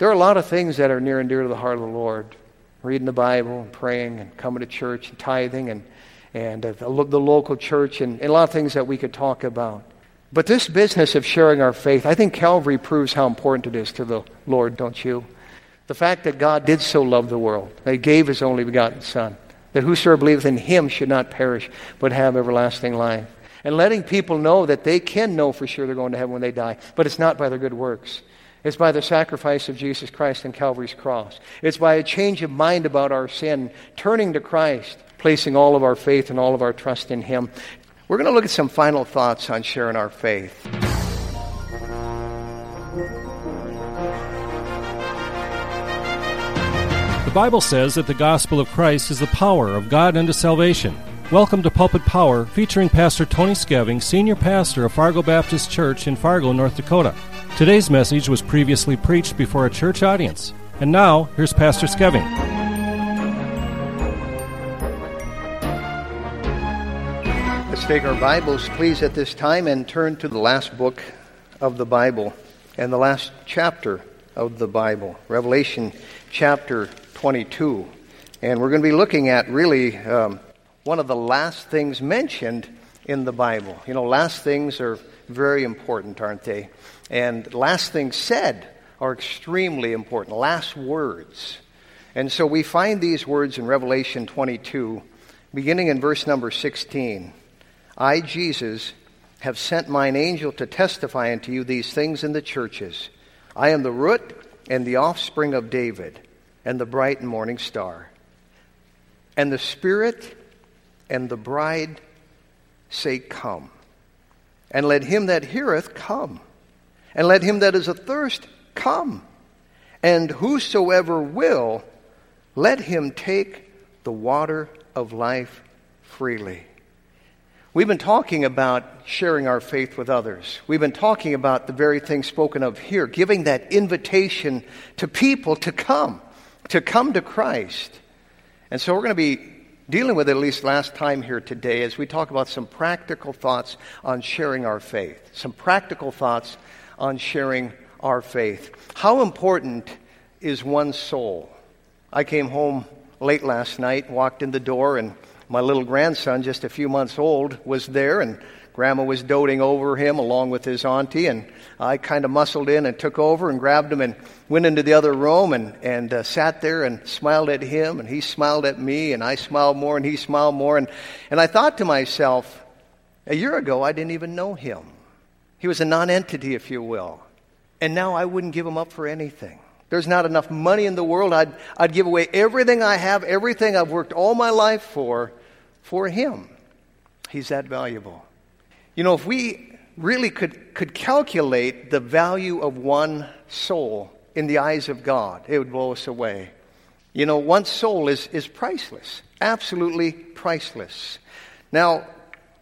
There are a lot of things that are near and dear to the heart of the Lord reading the Bible and praying and coming to church and tithing and, and uh, the, the local church and, and a lot of things that we could talk about. But this business of sharing our faith, I think Calvary proves how important it is to the Lord, don't you? The fact that God did so love the world, that He gave His only begotten Son, that whosoever believeth in Him should not perish, but have everlasting life. And letting people know that they can know for sure they're going to heaven when they die, but it's not by their good works. It's by the sacrifice of Jesus Christ on Calvary's cross. It's by a change of mind about our sin, turning to Christ, placing all of our faith and all of our trust in Him. We're going to look at some final thoughts on sharing our faith. The Bible says that the gospel of Christ is the power of God unto salvation. Welcome to Pulpit Power, featuring Pastor Tony Skeving, Senior Pastor of Fargo Baptist Church in Fargo, North Dakota. Today's message was previously preached before a church audience. And now, here's Pastor Skeving. Let's take our Bibles, please, at this time and turn to the last book of the Bible and the last chapter of the Bible, Revelation chapter 22. And we're going to be looking at really um, one of the last things mentioned in the Bible. You know, last things are very important, aren't they? And last things said are extremely important. Last words. And so we find these words in Revelation 22, beginning in verse number 16. I, Jesus, have sent mine angel to testify unto you these things in the churches. I am the root and the offspring of David and the bright and morning star. And the Spirit and the bride say, Come. And let him that heareth come. And let him that is athirst come. And whosoever will, let him take the water of life freely. We've been talking about sharing our faith with others. We've been talking about the very thing spoken of here, giving that invitation to people to come to come to Christ. And so we're going to be dealing with it at least last time here today as we talk about some practical thoughts on sharing our faith. Some practical thoughts on sharing our faith. How important is one soul? I came home late last night, walked in the door, and my little grandson, just a few months old, was there, and Grandma was doting over him along with his auntie, and I kind of muscled in and took over and grabbed him and went into the other room and, and uh, sat there and smiled at him, and he smiled at me, and I smiled more, and he smiled more. And, and I thought to myself, a year ago, I didn't even know him. He was a nonentity, if you will. And now I wouldn't give him up for anything. There's not enough money in the world. I'd, I'd give away everything I have, everything I've worked all my life for, for him. He's that valuable. You know, if we really could, could calculate the value of one soul in the eyes of God, it would blow us away. You know, one soul is, is priceless, absolutely priceless. Now,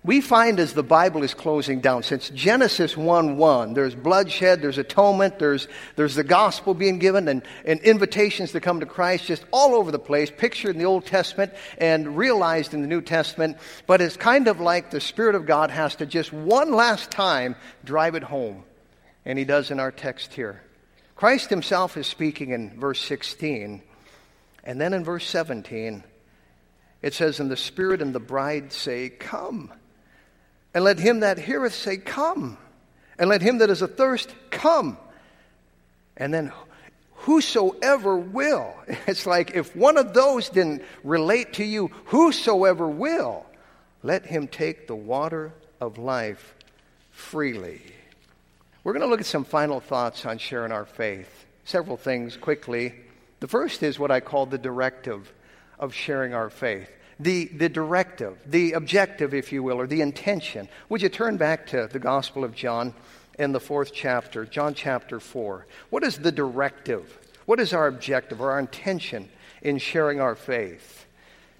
we find as the Bible is closing down, since Genesis 1 1, there's bloodshed, there's atonement, there's, there's the gospel being given, and, and invitations to come to Christ just all over the place, pictured in the Old Testament and realized in the New Testament. But it's kind of like the Spirit of God has to just one last time drive it home. And He does in our text here. Christ Himself is speaking in verse 16. And then in verse 17, it says, And the Spirit and the bride say, Come. And let him that heareth say, Come. And let him that is athirst come. And then whosoever will. It's like if one of those didn't relate to you, whosoever will, let him take the water of life freely. We're going to look at some final thoughts on sharing our faith. Several things quickly. The first is what I call the directive of sharing our faith the, the directive, the objective, if you will, or the intention. Would you turn back to the Gospel of John in the fourth chapter, John chapter 4? What is the directive? What is our objective or our intention in sharing our faith?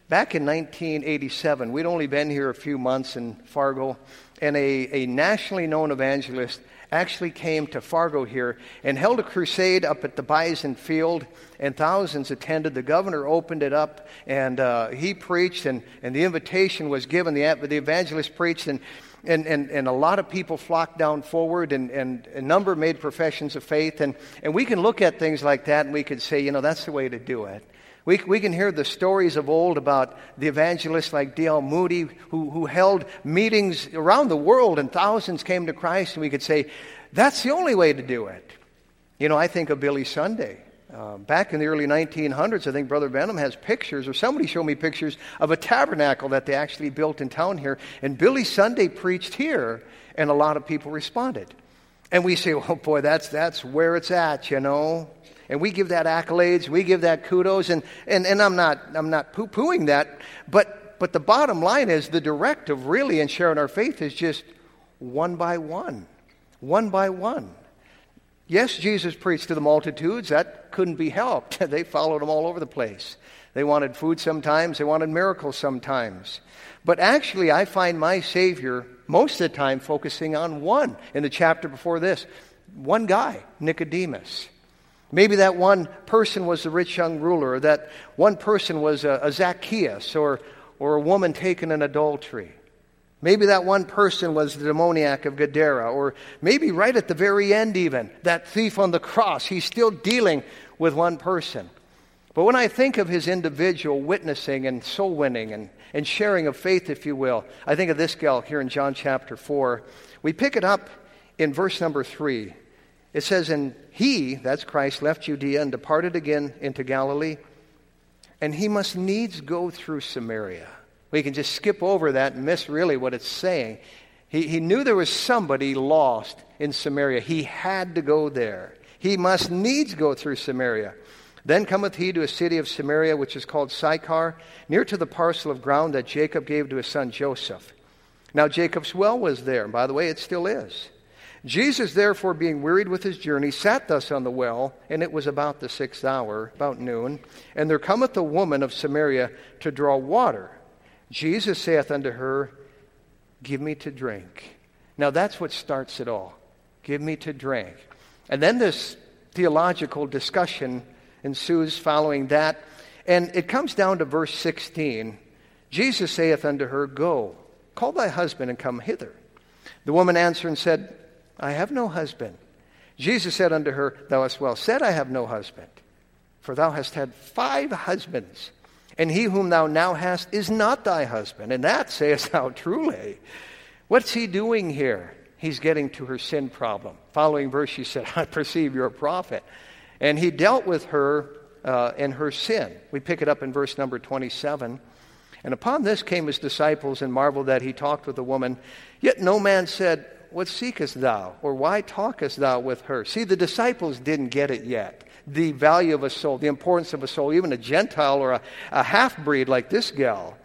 Back in 1987, we'd only been here a few months in Fargo, and a, a nationally known evangelist actually came to Fargo here and held a crusade up at the Bison Field, and thousands attended. The governor opened it up, and uh, he preached, and, and the invitation was given. The, the evangelist preached, and, and, and, and a lot of people flocked down forward, and, and a number made professions of faith. And, and we can look at things like that and we could say, you know, that's the way to do it. We, we can hear the stories of old about the evangelists like D.L. Moody who, who held meetings around the world and thousands came to Christ, and we could say, that's the only way to do it. You know, I think of Billy Sunday. Uh, back in the early 1900s, I think Brother Benham has pictures, or somebody showed me pictures of a tabernacle that they actually built in town here. And Billy Sunday preached here, and a lot of people responded. And we say, oh boy, that's, that's where it's at, you know. And we give that accolades, we give that kudos, and, and, and I'm not, I'm not poo pooing that, but, but the bottom line is the directive really in sharing our faith is just one by one. One by one. Yes, Jesus preached to the multitudes. That couldn't be helped. they followed him all over the place. They wanted food sometimes, they wanted miracles sometimes. But actually, I find my Savior most of the time focusing on one in the chapter before this one guy, Nicodemus. Maybe that one person was the rich young ruler, or that one person was a, a Zacchaeus, or, or a woman taken in adultery. Maybe that one person was the demoniac of Gadara, or maybe right at the very end, even, that thief on the cross. He's still dealing with one person. But when I think of his individual witnessing and soul winning and, and sharing of faith, if you will, I think of this gal here in John chapter 4. We pick it up in verse number 3. It says, And he, that's Christ, left Judea and departed again into Galilee, and he must needs go through Samaria. We can just skip over that and miss really what it's saying. He, he knew there was somebody lost in Samaria. He had to go there. He must needs go through Samaria. Then cometh he to a city of Samaria, which is called Sychar, near to the parcel of ground that Jacob gave to his son Joseph. Now Jacob's well was there, by the way, it still is. Jesus, therefore, being wearied with his journey, sat thus on the well, and it was about the sixth hour, about noon. And there cometh a woman of Samaria to draw water. Jesus saith unto her, Give me to drink. Now that's what starts it all. Give me to drink. And then this theological discussion ensues following that. And it comes down to verse 16. Jesus saith unto her, Go, call thy husband and come hither. The woman answered and said, I have no husband. Jesus said unto her, Thou hast well said, I have no husband. For thou hast had five husbands and he whom thou now hast is not thy husband. And that sayest thou truly. What's he doing here? He's getting to her sin problem. Following verse, she said, I perceive you're a prophet. And he dealt with her uh, and her sin. We pick it up in verse number 27. And upon this came his disciples and marveled that he talked with the woman. Yet no man said, What seekest thou? Or why talkest thou with her? See, the disciples didn't get it yet the value of a soul, the importance of a soul, even a Gentile or a, a half breed like this gal.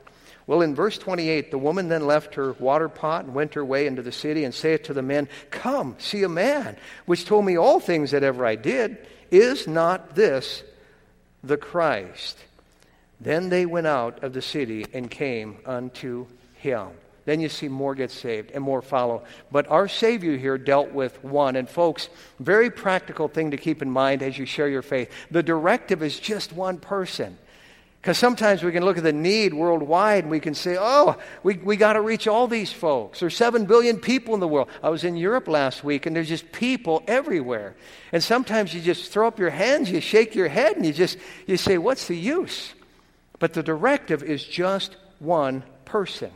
Well, in verse 28, the woman then left her water pot and went her way into the city and saith to the men, Come, see a man, which told me all things that ever I did. Is not this the Christ? Then they went out of the city and came unto him. Then you see more get saved and more follow. But our Savior here dealt with one. And folks, very practical thing to keep in mind as you share your faith. The directive is just one person. Because sometimes we can look at the need worldwide and we can say, oh, we, we got to reach all these folks. There's 7 billion people in the world. I was in Europe last week and there's just people everywhere. And sometimes you just throw up your hands, you shake your head, and you just you say, what's the use? But the directive is just one person.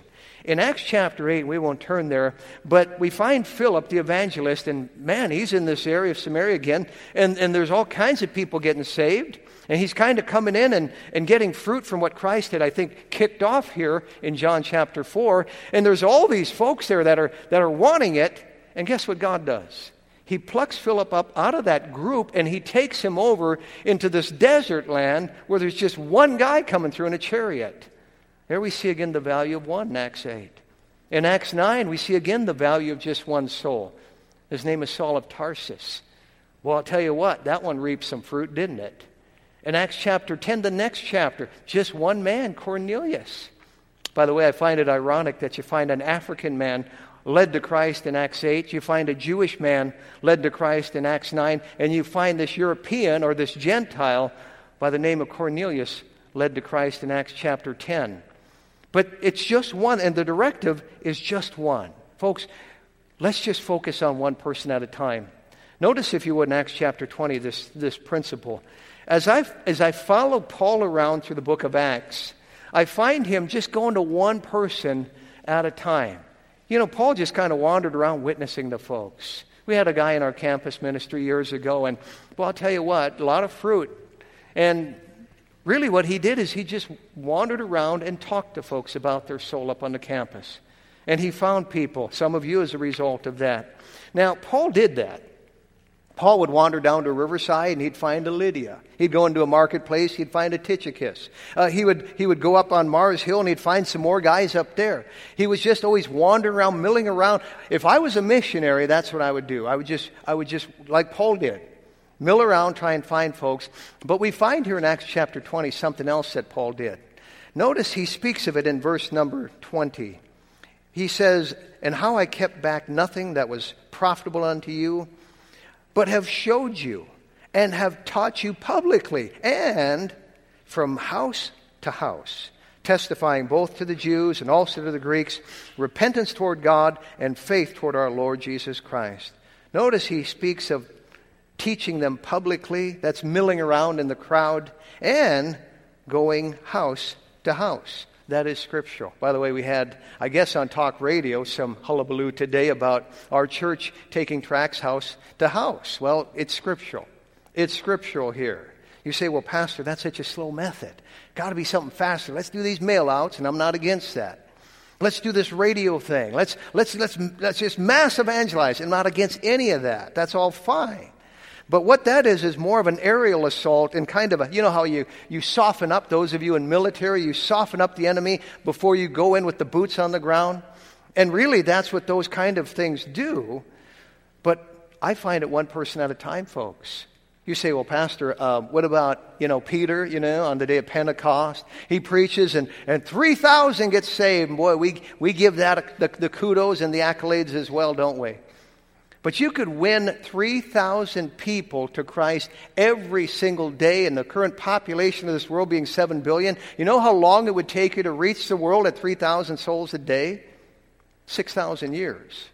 In Acts chapter 8, we won't turn there, but we find Philip the evangelist, and man, he's in this area of Samaria again, and, and there's all kinds of people getting saved. And he's kind of coming in and, and getting fruit from what Christ had, I think, kicked off here in John chapter 4. And there's all these folks there that are, that are wanting it. And guess what God does? He plucks Philip up out of that group and he takes him over into this desert land where there's just one guy coming through in a chariot. There we see again the value of one in Acts 8. In Acts 9, we see again the value of just one soul. His name is Saul of Tarsus. Well, I'll tell you what, that one reaped some fruit, didn't it? In Acts chapter 10, the next chapter, just one man, Cornelius. By the way, I find it ironic that you find an African man led to Christ in Acts 8, you find a Jewish man led to Christ in Acts 9, and you find this European or this Gentile by the name of Cornelius led to Christ in Acts chapter 10. But it's just one, and the directive is just one. Folks, let's just focus on one person at a time. Notice, if you would, in Acts chapter 20, this, this principle. As I, as I follow Paul around through the book of Acts, I find him just going to one person at a time. You know, Paul just kind of wandered around witnessing to folks. We had a guy in our campus ministry years ago, and well, I'll tell you what, a lot of fruit. And really, what he did is he just wandered around and talked to folks about their soul up on the campus. And he found people, some of you as a result of that. Now, Paul did that. Paul would wander down to Riverside and he'd find a Lydia. He'd go into a marketplace, he'd find a Tychicus. Uh, he, would, he would go up on Mars Hill and he'd find some more guys up there. He was just always wandering around, milling around. If I was a missionary, that's what I would do. I would just, I would just like Paul did, mill around, try and find folks. But we find here in Acts chapter 20 something else that Paul did. Notice he speaks of it in verse number 20. He says, And how I kept back nothing that was profitable unto you but have showed you and have taught you publicly and from house to house, testifying both to the Jews and also to the Greeks repentance toward God and faith toward our Lord Jesus Christ. Notice he speaks of teaching them publicly, that's milling around in the crowd, and going house to house. That is scriptural. By the way, we had, I guess, on talk radio some hullabaloo today about our church taking tracts house to house. Well, it's scriptural. It's scriptural here. You say, well, Pastor, that's such a slow method. Got to be something faster. Let's do these mail outs, and I'm not against that. Let's do this radio thing. Let's, let's, let's, let's just mass evangelize. I'm not against any of that. That's all fine. But what that is, is more of an aerial assault and kind of a, you know how you, you soften up, those of you in military, you soften up the enemy before you go in with the boots on the ground. And really, that's what those kind of things do. But I find it one person at a time, folks. You say, well, Pastor, uh, what about, you know, Peter, you know, on the day of Pentecost? He preaches and, and 3,000 get saved. boy, we, we give that the, the kudos and the accolades as well, don't we? But you could win 3,000 people to Christ every single day, and the current population of this world being 7 billion. You know how long it would take you to reach the world at 3,000 souls a day? 6,000 years.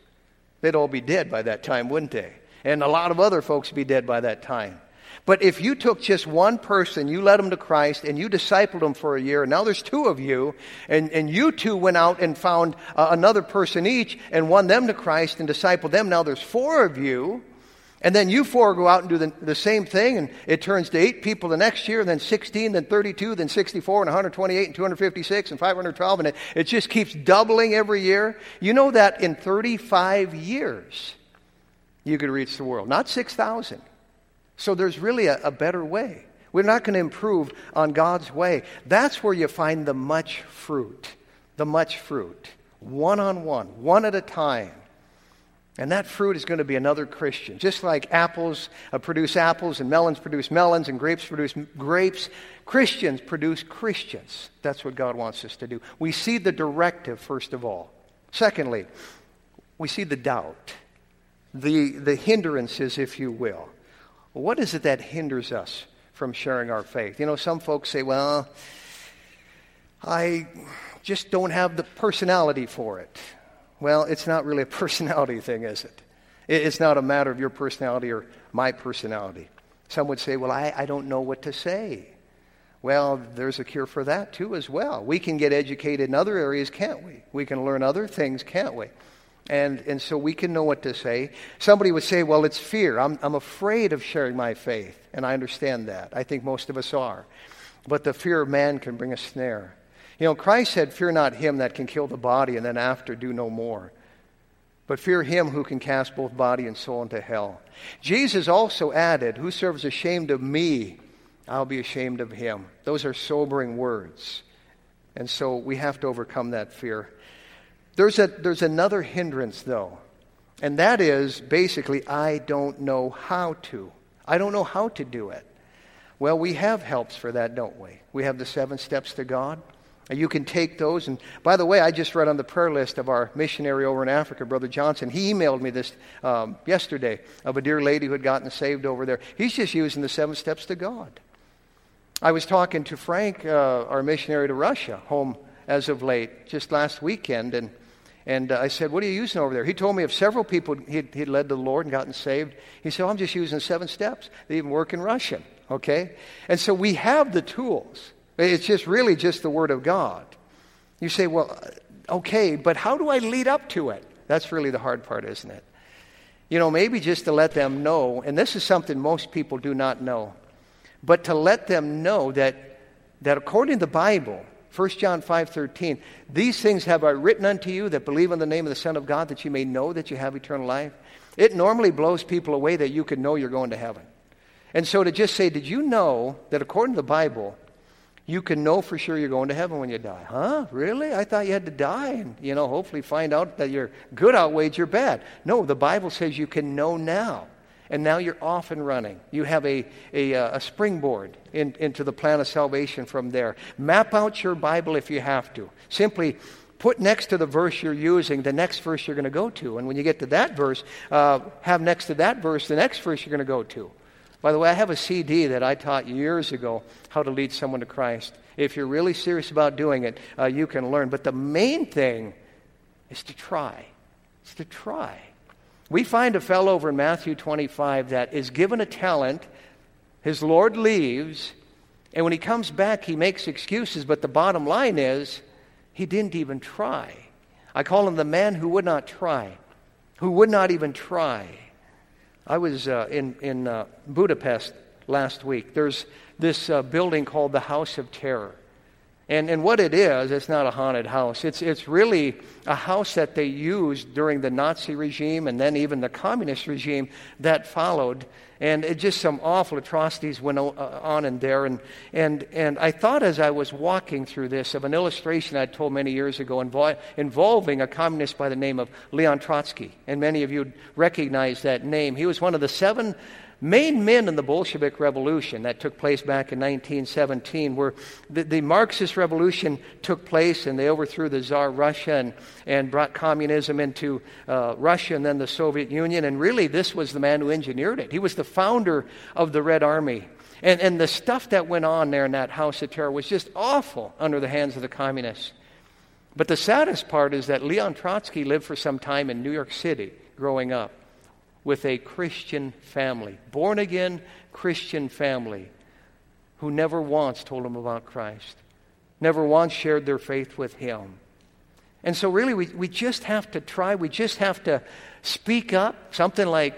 They'd all be dead by that time, wouldn't they? And a lot of other folks be dead by that time. But if you took just one person, you led them to Christ, and you discipled them for a year, and now there's two of you, and, and you two went out and found uh, another person each and won them to Christ and discipled them, now there's four of you, and then you four go out and do the, the same thing, and it turns to eight people the next year, then 16, then 32, then 64, and 128, and 256, and 512, and it, it just keeps doubling every year. You know that in 35 years, you could reach the world. Not 6,000. So there's really a, a better way. We're not going to improve on God's way. That's where you find the much fruit. The much fruit. One on one, one at a time. And that fruit is going to be another Christian. Just like apples uh, produce apples, and melons produce melons, and grapes produce grapes, Christians produce Christians. That's what God wants us to do. We see the directive, first of all. Secondly, we see the doubt, the, the hindrances, if you will. What is it that hinders us from sharing our faith? You know, some folks say, well, I just don't have the personality for it. Well, it's not really a personality thing, is it? It's not a matter of your personality or my personality. Some would say, well, I, I don't know what to say. Well, there's a cure for that too, as well. We can get educated in other areas, can't we? We can learn other things, can't we? And, and so we can know what to say. Somebody would say, well, it's fear. I'm, I'm afraid of sharing my faith. And I understand that. I think most of us are. But the fear of man can bring a snare. You know, Christ said, Fear not him that can kill the body and then after do no more. But fear him who can cast both body and soul into hell. Jesus also added, Whosoever ashamed of me, I'll be ashamed of him. Those are sobering words. And so we have to overcome that fear. There's, a, there's another hindrance, though, and that is basically, I don't know how to. I don't know how to do it. Well, we have helps for that, don't we? We have the seven steps to God. You can take those. And by the way, I just read on the prayer list of our missionary over in Africa, Brother Johnson. He emailed me this um, yesterday of a dear lady who had gotten saved over there. He's just using the seven steps to God. I was talking to Frank, uh, our missionary to Russia, home as of late, just last weekend, and And uh, I said, What are you using over there? He told me of several people he'd, he'd led to the Lord and gotten saved. He said, oh, I'm just using seven steps. They even work in Russian, okay? And so we have the tools. It's just really just the Word of God. You say, Well, uh, okay, but how do I lead up to it? That's really the hard part, isn't it? You know, maybe just to let them know, and this is something most people do not know, but to let them know that, that according to the Bible, 1 John 5:13 These things have I written unto you that believe in the name of the Son of God that you may know that you have eternal life. It normally blows people away that you can know you're going to heaven. And so to just say, Did you know that according to the Bible, you can know for sure you're going to heaven when you die? Huh? Really? I thought you had to die and, you know, hopefully find out that your good outweighs your bad. No, the Bible says you can know now and now you're off and running. You have a, a, uh, a springboard in, into the plan of salvation from there. Map out your Bible if you have to. Simply put next to the verse you're using the next verse you're going to go to. And when you get to that verse, uh, have next to that verse the next verse you're going to go to. By the way, I have a CD that I taught years ago how to lead someone to Christ. If you're really serious about doing it, uh, you can learn. But the main thing is to try. It's to try. We find a fellow over in Matthew 25 that is given a talent. His Lord leaves, and when he comes back, he makes excuses, but the bottom line is he didn't even try. I call him the man who would not try, who would not even try. I was uh, in, in uh, Budapest last week. There's this uh, building called the House of Terror. And, and what it is, it's not a haunted house. It's, it's really a house that they used during the Nazi regime and then even the communist regime that followed. And it just some awful atrocities went uh, on in there. And, and, and I thought as I was walking through this of an illustration I told many years ago invo- involving a communist by the name of Leon Trotsky. And many of you recognize that name. He was one of the seven main men in the Bolshevik Revolution that took place back in 1917, where the, the, Marxist revolution took place and they overthrew the Tsar Russia and, and brought communism into uh, Russia and then the Soviet Union. And really, this was the man who engineered it. He was the founder of the Red Army. And, and the stuff that went on there in that house of terror was just awful under the hands of the communists. But the saddest part is that Leon Trotsky lived for some time in New York City growing up with a Christian family, born again Christian family, who never once told him about Christ, never once shared their faith with him. And so, really, we, we just have to try, we just have to speak up. Something like,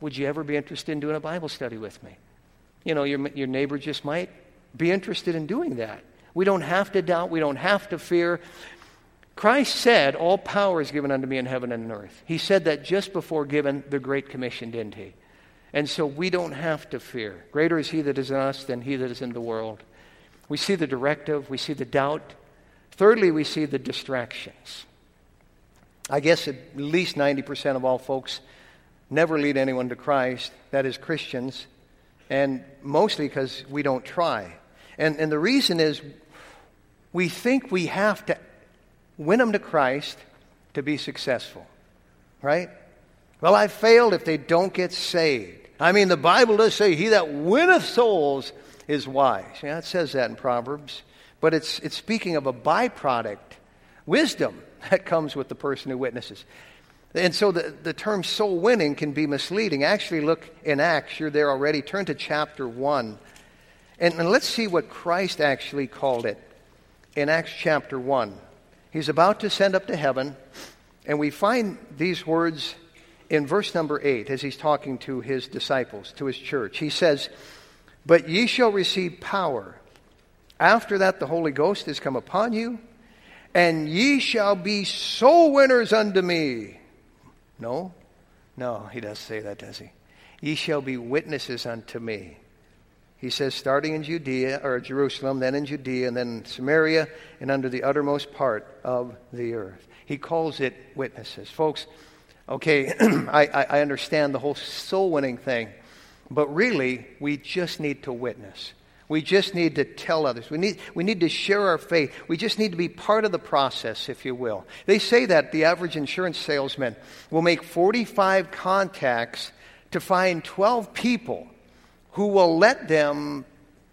Would you ever be interested in doing a Bible study with me? You know, your, your neighbor just might be interested in doing that. We don't have to doubt, we don't have to fear. Christ said, All power is given unto me in heaven and on earth. He said that just before giving the Great Commission, didn't he? And so we don't have to fear. Greater is he that is in us than he that is in the world. We see the directive, we see the doubt. Thirdly, we see the distractions. I guess at least 90% of all folks never lead anyone to Christ, that is, Christians, and mostly because we don't try. And, and the reason is we think we have to win them to Christ to be successful. Right? Well, I failed if they don't get saved. I mean, the Bible does say, He that winneth souls is wise. Yeah, it says that in Proverbs. But it's, it's speaking of a byproduct, wisdom that comes with the person who witnesses. And so the, the term soul winning can be misleading. Actually, look in Acts, you're there already. Turn to chapter 1. And, and let's see what Christ actually called it in Acts chapter 1. He's about to send up to heaven, and we find these words in verse number 8 as he's talking to his disciples, to his church. He says, But ye shall receive power. After that, the Holy Ghost is come upon you, and ye shall be soul winners unto me. No, no, he doesn't say that, does he? Ye shall be witnesses unto me. He says, starting in Judea, or Jerusalem, then in Judea, and then Samaria, and under the uttermost part of the earth. He calls it witnesses. Folks, okay, I, I understand the whole soul winning thing, but really, we just need to witness. We just need to tell others. We need, we need to share our faith. We just need to be part of the process, if you will. They say that the average insurance salesman will make 45 contacts to find 12 people who will let them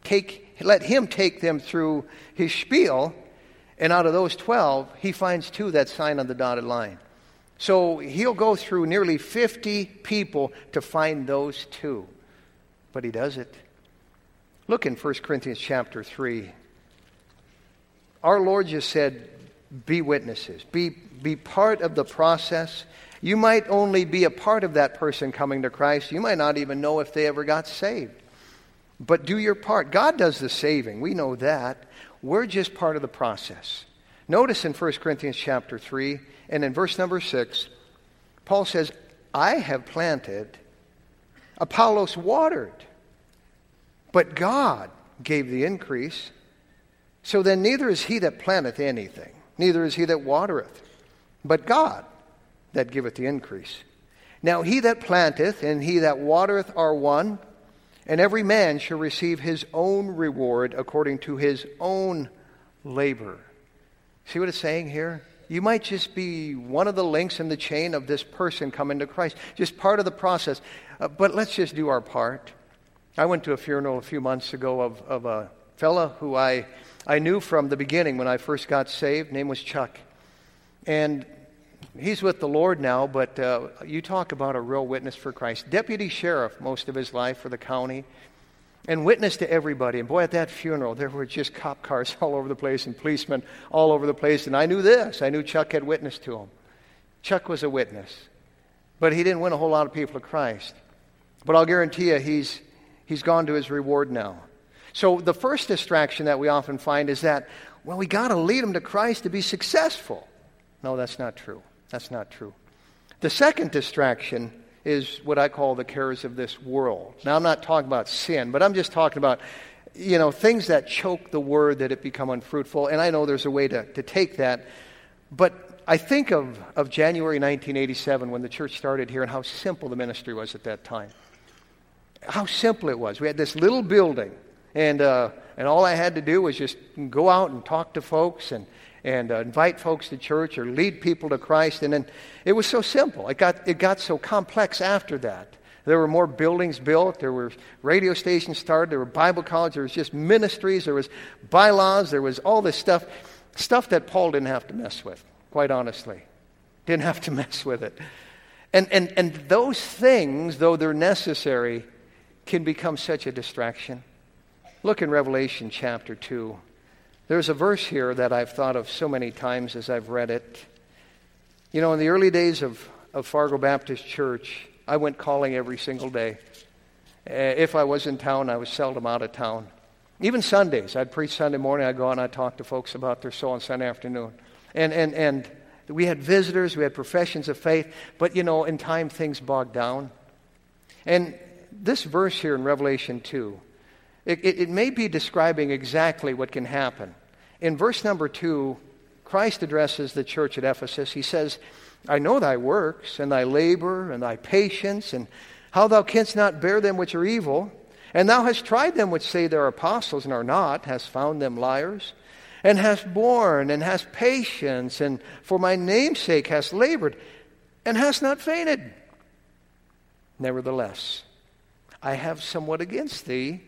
take, let him take them through his spiel And out of those 12, he finds two that sign on the dotted line. So he'll go through nearly 50 people to find those two. But he does it. Look in 1 Corinthians chapter 3. Our Lord just said, be witnesses, be, be part of the process. You might only be a part of that person coming to Christ. You might not even know if they ever got saved. But do your part. God does the saving. We know that. We're just part of the process. Notice in 1 Corinthians chapter 3 and in verse number 6, Paul says, I have planted, Apollos watered, but God gave the increase. So then neither is he that planteth anything, neither is he that watereth, but God that giveth the increase. Now he that planteth and he that watereth are one, and every man shall receive his own reward according to his own labor. See what it's saying here? You might just be one of the links in the chain of this person coming to Christ, just part of the process. Uh, but let's just do our part. I went to a funeral a few months ago of, of a fella who I, I knew from the beginning when I first got saved. Name was Chuck. And he's with the Lord now, but uh, you talk about a real witness for Christ. Deputy sheriff most of his life for the county and witness to everybody. And boy, at that funeral, there were just cop cars all over the place and policemen all over the place. And I knew this. I knew Chuck had witnessed to him. Chuck was a witness. But he didn't win a whole lot of people to Christ. But I'll guarantee you, he's, he's gone to his reward now. So the first distraction that we often find is that, well, we got to lead them to Christ to be successful. No, that's not true. That's not true. The second distraction is what I call the cares of this world. Now, I'm not talking about sin, but I'm just talking about, you know, things that choke the word that it become unfruitful. And I know there's a way to, to take that. But I think of, of January 1987 when the church started here and how simple the ministry was at that time. How simple it was. We had this little building, and, uh, and all I had to do was just go out and talk to folks and, and uh, invite folks to church or lead people to Christ. And then it was so simple. It got, it got so complex after that. There were more buildings built. There were radio stations started. There were Bible colleges. There was just ministries. There was bylaws. There was all this stuff. Stuff that Paul didn't have to mess with, quite honestly. Didn't have to mess with it. And, and, and those things, though they're necessary, can become such a distraction. Look in Revelation chapter 2. There's a verse here that I've thought of so many times as I've read it. You know, in the early days of, of Fargo Baptist Church, I went calling every single day. Uh, if I was in town, I was seldom out of town. Even Sundays, I'd preach Sunday morning, I'd go and I'd talk to folks about their soul on Sunday afternoon. And, and, and we had visitors, we had professions of faith, but you know, in time things bogged down. And this verse here in Revelation 2, it, it, it may be describing exactly what can happen. In verse number two, Christ addresses the church at Ephesus. He says, I know thy works, and thy labor, and thy patience, and how thou canst not bear them which are evil. And thou hast tried them which say they are apostles and are not, hast found them liars, and hast borne, and hast patience, and for my name's sake hast labored, and hast not fainted. Nevertheless, I have somewhat against thee,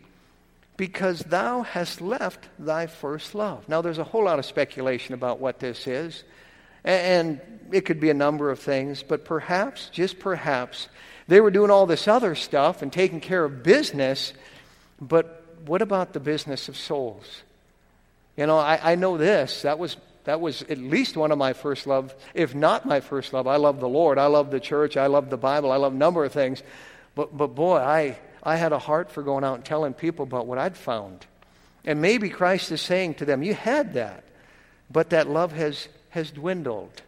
because thou hast left thy first love. Now, there's a whole lot of speculation about what this is, and it could be a number of things, but perhaps, just perhaps, they were doing all this other stuff and taking care of business, but what about the business of souls? You know, I, I know this. That was that was at least one of my first love, if not my first love. I love the Lord. I love the church. I love the Bible. I love a number of things. But, but boy, I, I had a heart for going out and telling people about what I'd found. And maybe Christ is saying to them, You had that, but that love has, has dwindled.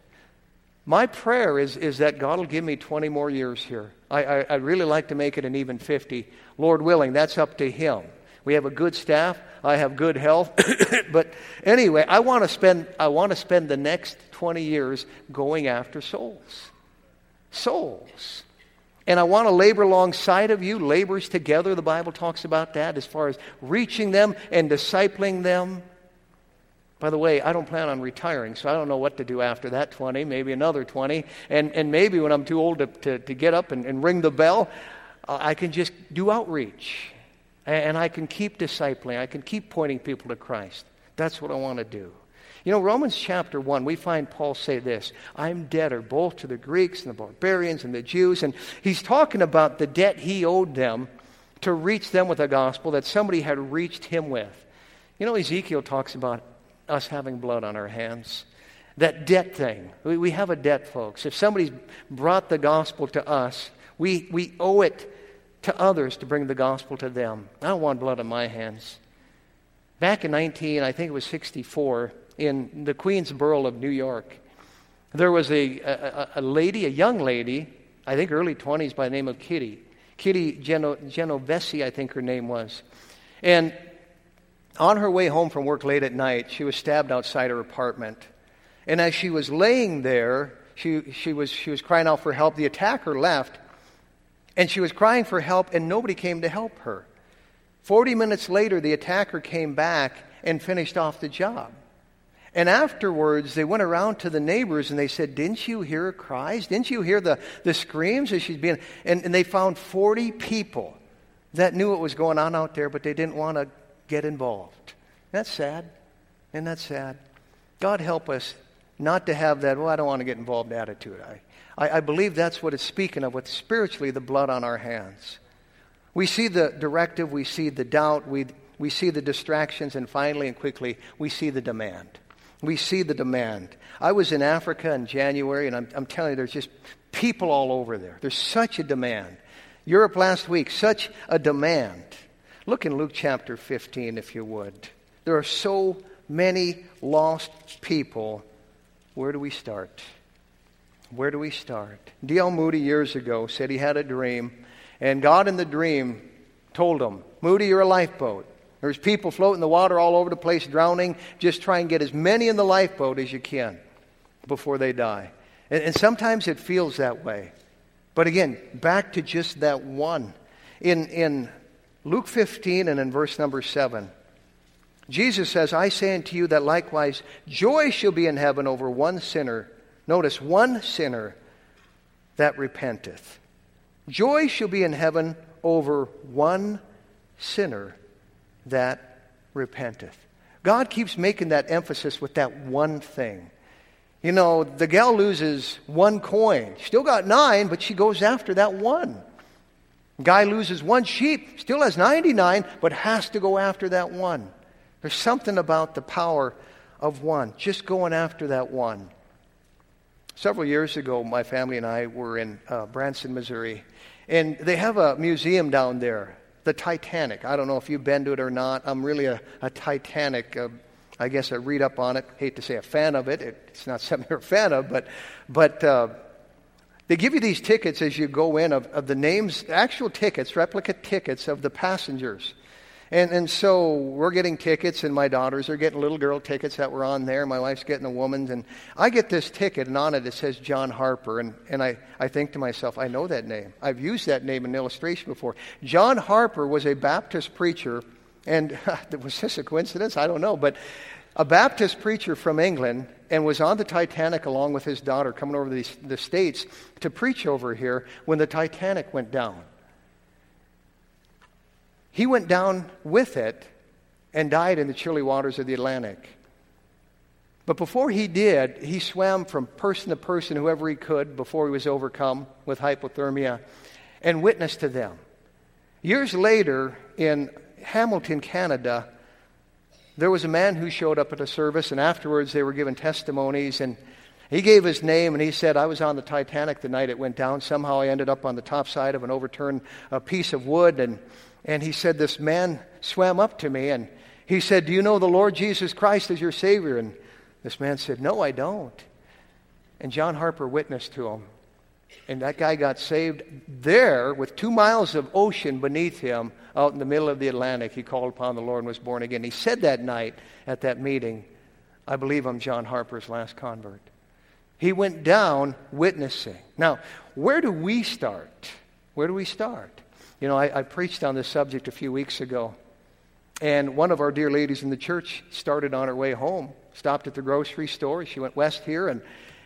My prayer is, is that God will give me 20 more years here. I, I, would really like to make it an even 50. Lord willing, that's up to Him. We have a good staff. I have good health. but anyway, I want to spend I want to spend the next 20 years going after souls. Souls. And I want to labor alongside of you, labors together. The Bible talks about that as far as reaching them and discipling them. By the way, I don't plan on retiring, so I don't know what to do after that 20, maybe another 20. And, and maybe when I'm too old to, to, to get up and, and ring the bell, uh, I can just do outreach. And, and I can keep discipling. I can keep pointing people to Christ. That's what I want to do. You know, Romans chapter 1, we find Paul say this I'm debtor both to the Greeks and the barbarians and the Jews. And he's talking about the debt he owed them to reach them with a gospel that somebody had reached him with. You know, Ezekiel talks about us having blood on our hands. That debt thing. We, we have a debt, folks. If somebody's brought the gospel to us, we, we owe it to others to bring the gospel to them. I don't want blood on my hands. Back in 19, I think it was 64, in the Queens Borough of New York, there was a, a, a lady, a young lady, I think early 20s by the name of Kitty. Kitty Geno, Genovese, I think her name was. And on her way home from work late at night, she was stabbed outside her apartment. And as she was laying there, she, she, was, she was crying out for help. The attacker left, and she was crying for help, and nobody came to help her. Forty minutes later, the attacker came back and finished off the job. And afterwards, they went around to the neighbors and they said, Didn't you hear her cries? Didn't you hear the, the screams as she's being. And, and they found 40 people that knew what was going on out there, but they didn't want to get involved. That's sad. And that's sad? God help us not to have that, well, I don't want to get involved attitude. I, I, I believe that's what it's speaking of with spiritually the blood on our hands. We see the directive, we see the doubt, we, we see the distractions, and finally and quickly, we see the demand. We see the demand. I was in Africa in January, and I'm, I'm telling you, there's just people all over there. There's such a demand. Europe last week, such a demand. Look in Luke chapter 15, if you would. There are so many lost people. Where do we start? Where do we start? D.L. Moody years ago said he had a dream, and God in the dream told him, Moody, you're a lifeboat. There's people floating in the water all over the place, drowning. Just try and get as many in the lifeboat as you can before they die. And, and sometimes it feels that way. But again, back to just that one. In, in Luke 15 and in verse number 7, Jesus says, I say unto you that likewise joy shall be in heaven over one sinner. Notice, one sinner that repenteth. Joy shall be in heaven over one sinner that repenteth. God keeps making that emphasis with that one thing. You know, the gal loses one coin. Still got nine, but she goes after that one. Guy loses one sheep, still has 99, but has to go after that one. There's something about the power of one, just going after that one. Several years ago, my family and I were in uh, Branson, Missouri, and they have a museum down there the Titanic. I don't know if you've been to it or not. I'm really a, a Titanic, uh, I guess I read up on it. Hate to say a fan of it. it it's not something you're a fan of, but, but uh, they give you these tickets as you go in of, of the names, actual tickets, replica tickets of the passengers. And, and so we're getting tickets, and my daughters are getting little girl tickets that were on there. My wife's getting a woman's. And I get this ticket, and on it it says John Harper. And, and I, I think to myself, I know that name. I've used that name in illustration before. John Harper was a Baptist preacher, and was this a coincidence? I don't know. But a Baptist preacher from England and was on the Titanic along with his daughter coming over the, the States to preach over here when the Titanic went down. He went down with it and died in the chilly waters of the Atlantic. But before he did, he swam from person to person, whoever he could, before he was overcome with hypothermia, and witnessed to them. Years later, in Hamilton, Canada, there was a man who showed up at a service, and afterwards they were given testimonies. And he gave his name, and he said, I was on the Titanic the night it went down. Somehow I ended up on the top side of an overturned uh, piece of wood, and and he said, This man swam up to me and he said, Do you know the Lord Jesus Christ as your Savior? And this man said, No, I don't. And John Harper witnessed to him. And that guy got saved there with two miles of ocean beneath him out in the middle of the Atlantic. He called upon the Lord and was born again. He said that night at that meeting, I believe I'm John Harper's last convert. He went down witnessing. Now, where do we start? Where do we start? You know, I, I preached on this subject a few weeks ago, and one of our dear ladies in the church started on her way home, stopped at the grocery store. She went west here and,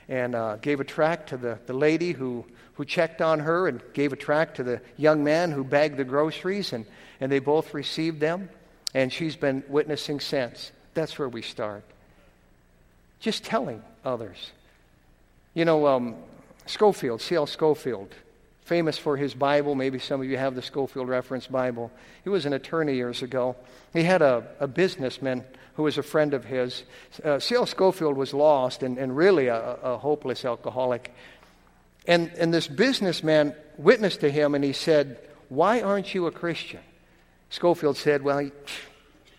and uh, gave a tract to the, the lady who, who checked on her and gave a tract to the young man who bagged the groceries, and, and they both received them. And she's been witnessing since. That's where we start. just telling others. You know, um, Scofield, C.L. Scofield, famous for his Bible. Maybe some of you have the Scofield Reference Bible. He was an attorney years ago. He had a, a businessman who was a friend of his. Uh, C.L. Scofield was lost and, and really a, a hopeless alcoholic. And, and this businessman witnessed to him and he said, Why aren't you a Christian? Scofield said, Well,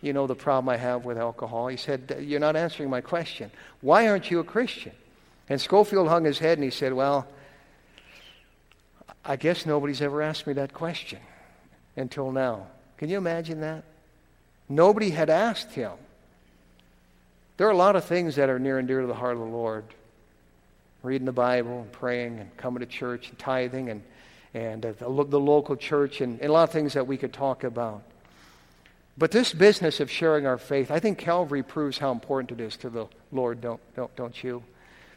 you know the problem I have with alcohol. He said, You're not answering my question. Why aren't you a Christian? And Scofield hung his head and he said, Well, I guess nobody's ever asked me that question until now. Can you imagine that? Nobody had asked him. There are a lot of things that are near and dear to the heart of the Lord reading the Bible and praying and coming to church and tithing and, and uh, the, local church and, and a lot of things that we could talk about. But this business of sharing our faith, I think Calvary proves how important it is to the Lord, don't, don't, don't you?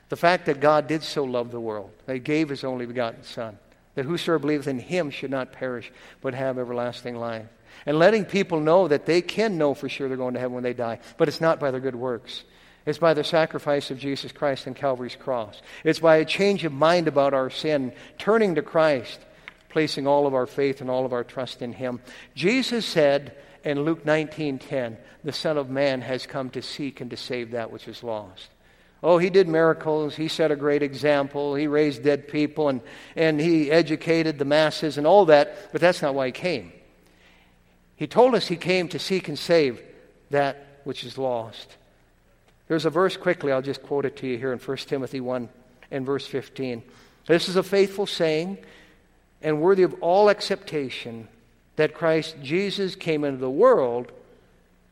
The fact that God did so love the world, that He gave His only begotten Son, that whosoever believeth in Him should not perish, but have everlasting life. And letting people know that they can know for sure they're going to heaven when they die, but it's not by their good works. It's by the sacrifice of Jesus Christ and Calvary's cross. It's by a change of mind about our sin, turning to Christ, placing all of our faith and all of our trust in Him. Jesus said, in Luke 19:10, the Son of Man has come to seek and to save that which is lost. Oh, he did miracles. He set a great example. He raised dead people and, and he educated the masses and all that, but that's not why he came. He told us he came to seek and save that which is lost. There's a verse quickly, I'll just quote it to you here in 1 Timothy 1 and verse 15. This is a faithful saying and worthy of all acceptation that Christ Jesus came into the world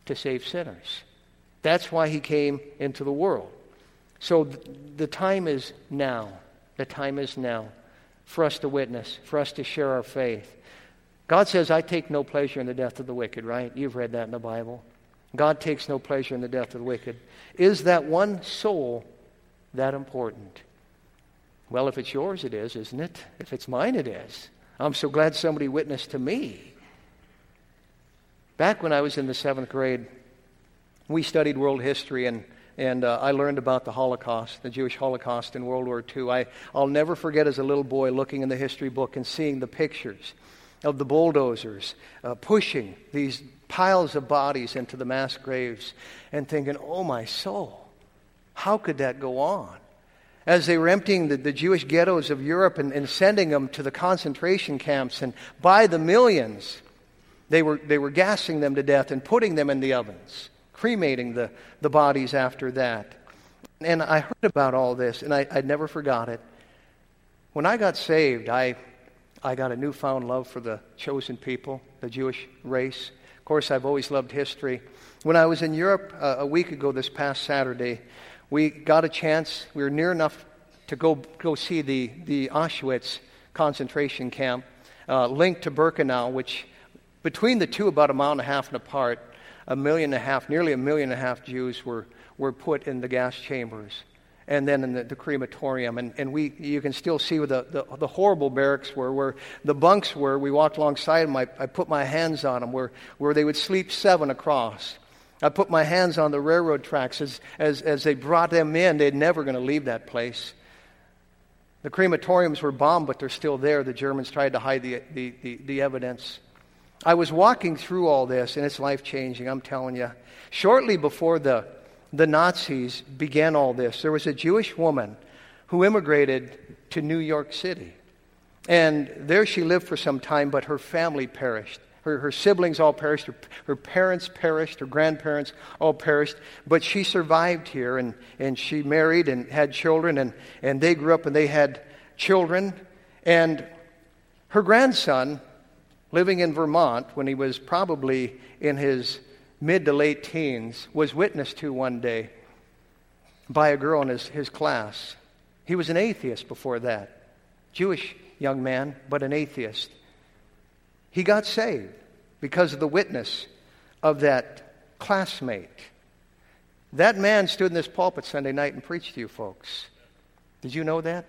to save sinners. That's why he came into the world. So th- the time is now. The time is now for us to witness, for us to share our faith. God says, I take no pleasure in the death of the wicked, right? You've read that in the Bible. God takes no pleasure in the death of the wicked. Is that one soul that important? Well, if it's yours, it is, isn't it? If it's mine, it is. I'm so glad somebody witnessed to me. Back when I was in the seventh grade, we studied world history, and, and uh, I learned about the Holocaust, the Jewish Holocaust in World War II. I, I'll never forget as a little boy looking in the history book and seeing the pictures of the bulldozers uh, pushing these piles of bodies into the mass graves and thinking, oh my soul, how could that go on? As they were emptying the, the Jewish ghettos of Europe and, and sending them to the concentration camps, and by the millions, they were, they were gassing them to death and putting them in the ovens, cremating the, the bodies after that. And I heard about all this, and I, I never forgot it. When I got saved, I, I got a newfound love for the chosen people, the Jewish race. Of course, I've always loved history. When I was in Europe uh, a week ago this past Saturday, we got a chance, we were near enough to go, go see the, the Auschwitz concentration camp, uh, linked to Birkenau, which between the two, about a mile and a half apart, a million and a half, nearly a million and a half Jews were, were put in the gas chambers and then in the, the crematorium. And, and we, you can still see where the, the, the, horrible barracks were, where the bunks were. We walked alongside them. I, I put my hands on them, where, where they would sleep seven across. I put my hands on the railroad tracks as, as, as they brought them in. They're never going to leave that place. The crematoriums were bombed, but they're still there. The Germans tried to hide the, the, the, the evidence. I was walking through all this, and it's life changing, I'm telling you. Shortly before the, the Nazis began all this, there was a Jewish woman who immigrated to New York City. And there she lived for some time, but her family perished. Her, her siblings all perished. Her, her parents perished. Her grandparents all perished. But she survived here, and, and she married and had children, and, and they grew up and they had children. And her grandson living in Vermont when he was probably in his mid to late teens, was witnessed to one day by a girl in his, his class. He was an atheist before that. Jewish young man, but an atheist. He got saved because of the witness of that classmate. That man stood in this pulpit Sunday night and preached to you folks. Did you know that?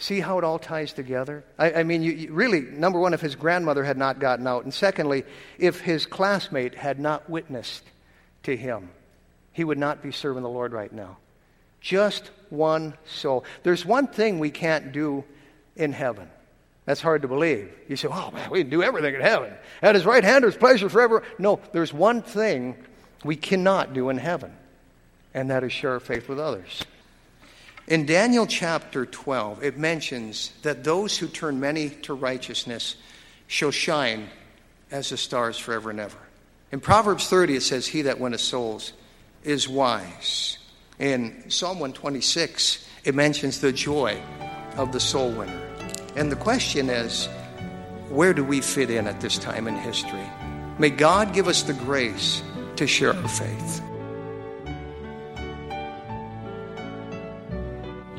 See how it all ties together? I, I mean, you, you, really, number one, if his grandmother had not gotten out, and secondly, if his classmate had not witnessed to him. he would not be serving the Lord right now. Just one soul. There's one thing we can't do in heaven. That's hard to believe. You say, oh man, we can do everything in heaven. At his right hand there's pleasure forever. No, there's one thing we cannot do in heaven, and that is share our faith with others. In Daniel chapter 12, it mentions that those who turn many to righteousness shall shine as the stars forever and ever. In Proverbs 30, it says, He that winneth souls is wise. In Psalm 126, it mentions the joy of the soul winner. And the question is, where do we fit in at this time in history? May God give us the grace to share our faith.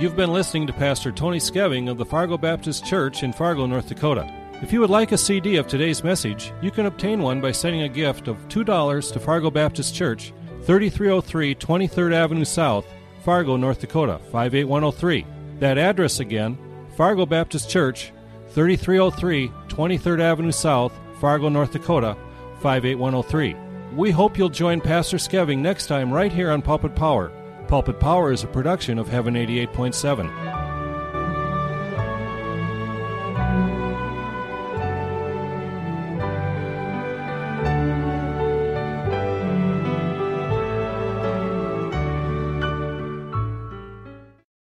You've been listening to Pastor Tony Skeving of the Fargo Baptist Church in Fargo, North Dakota. If you would like a CD of today's message, you can obtain one by sending a gift of $2 to Fargo Baptist Church, 3303 23rd Avenue South, Fargo, North Dakota, 58103. That address again, Fargo Baptist Church, 3303 23rd Avenue South, Fargo, North Dakota, 58103. We hope you'll join Pastor Skeving next time right here on Pulpit Power. Pulpit Power is a production of Heaven 88.7.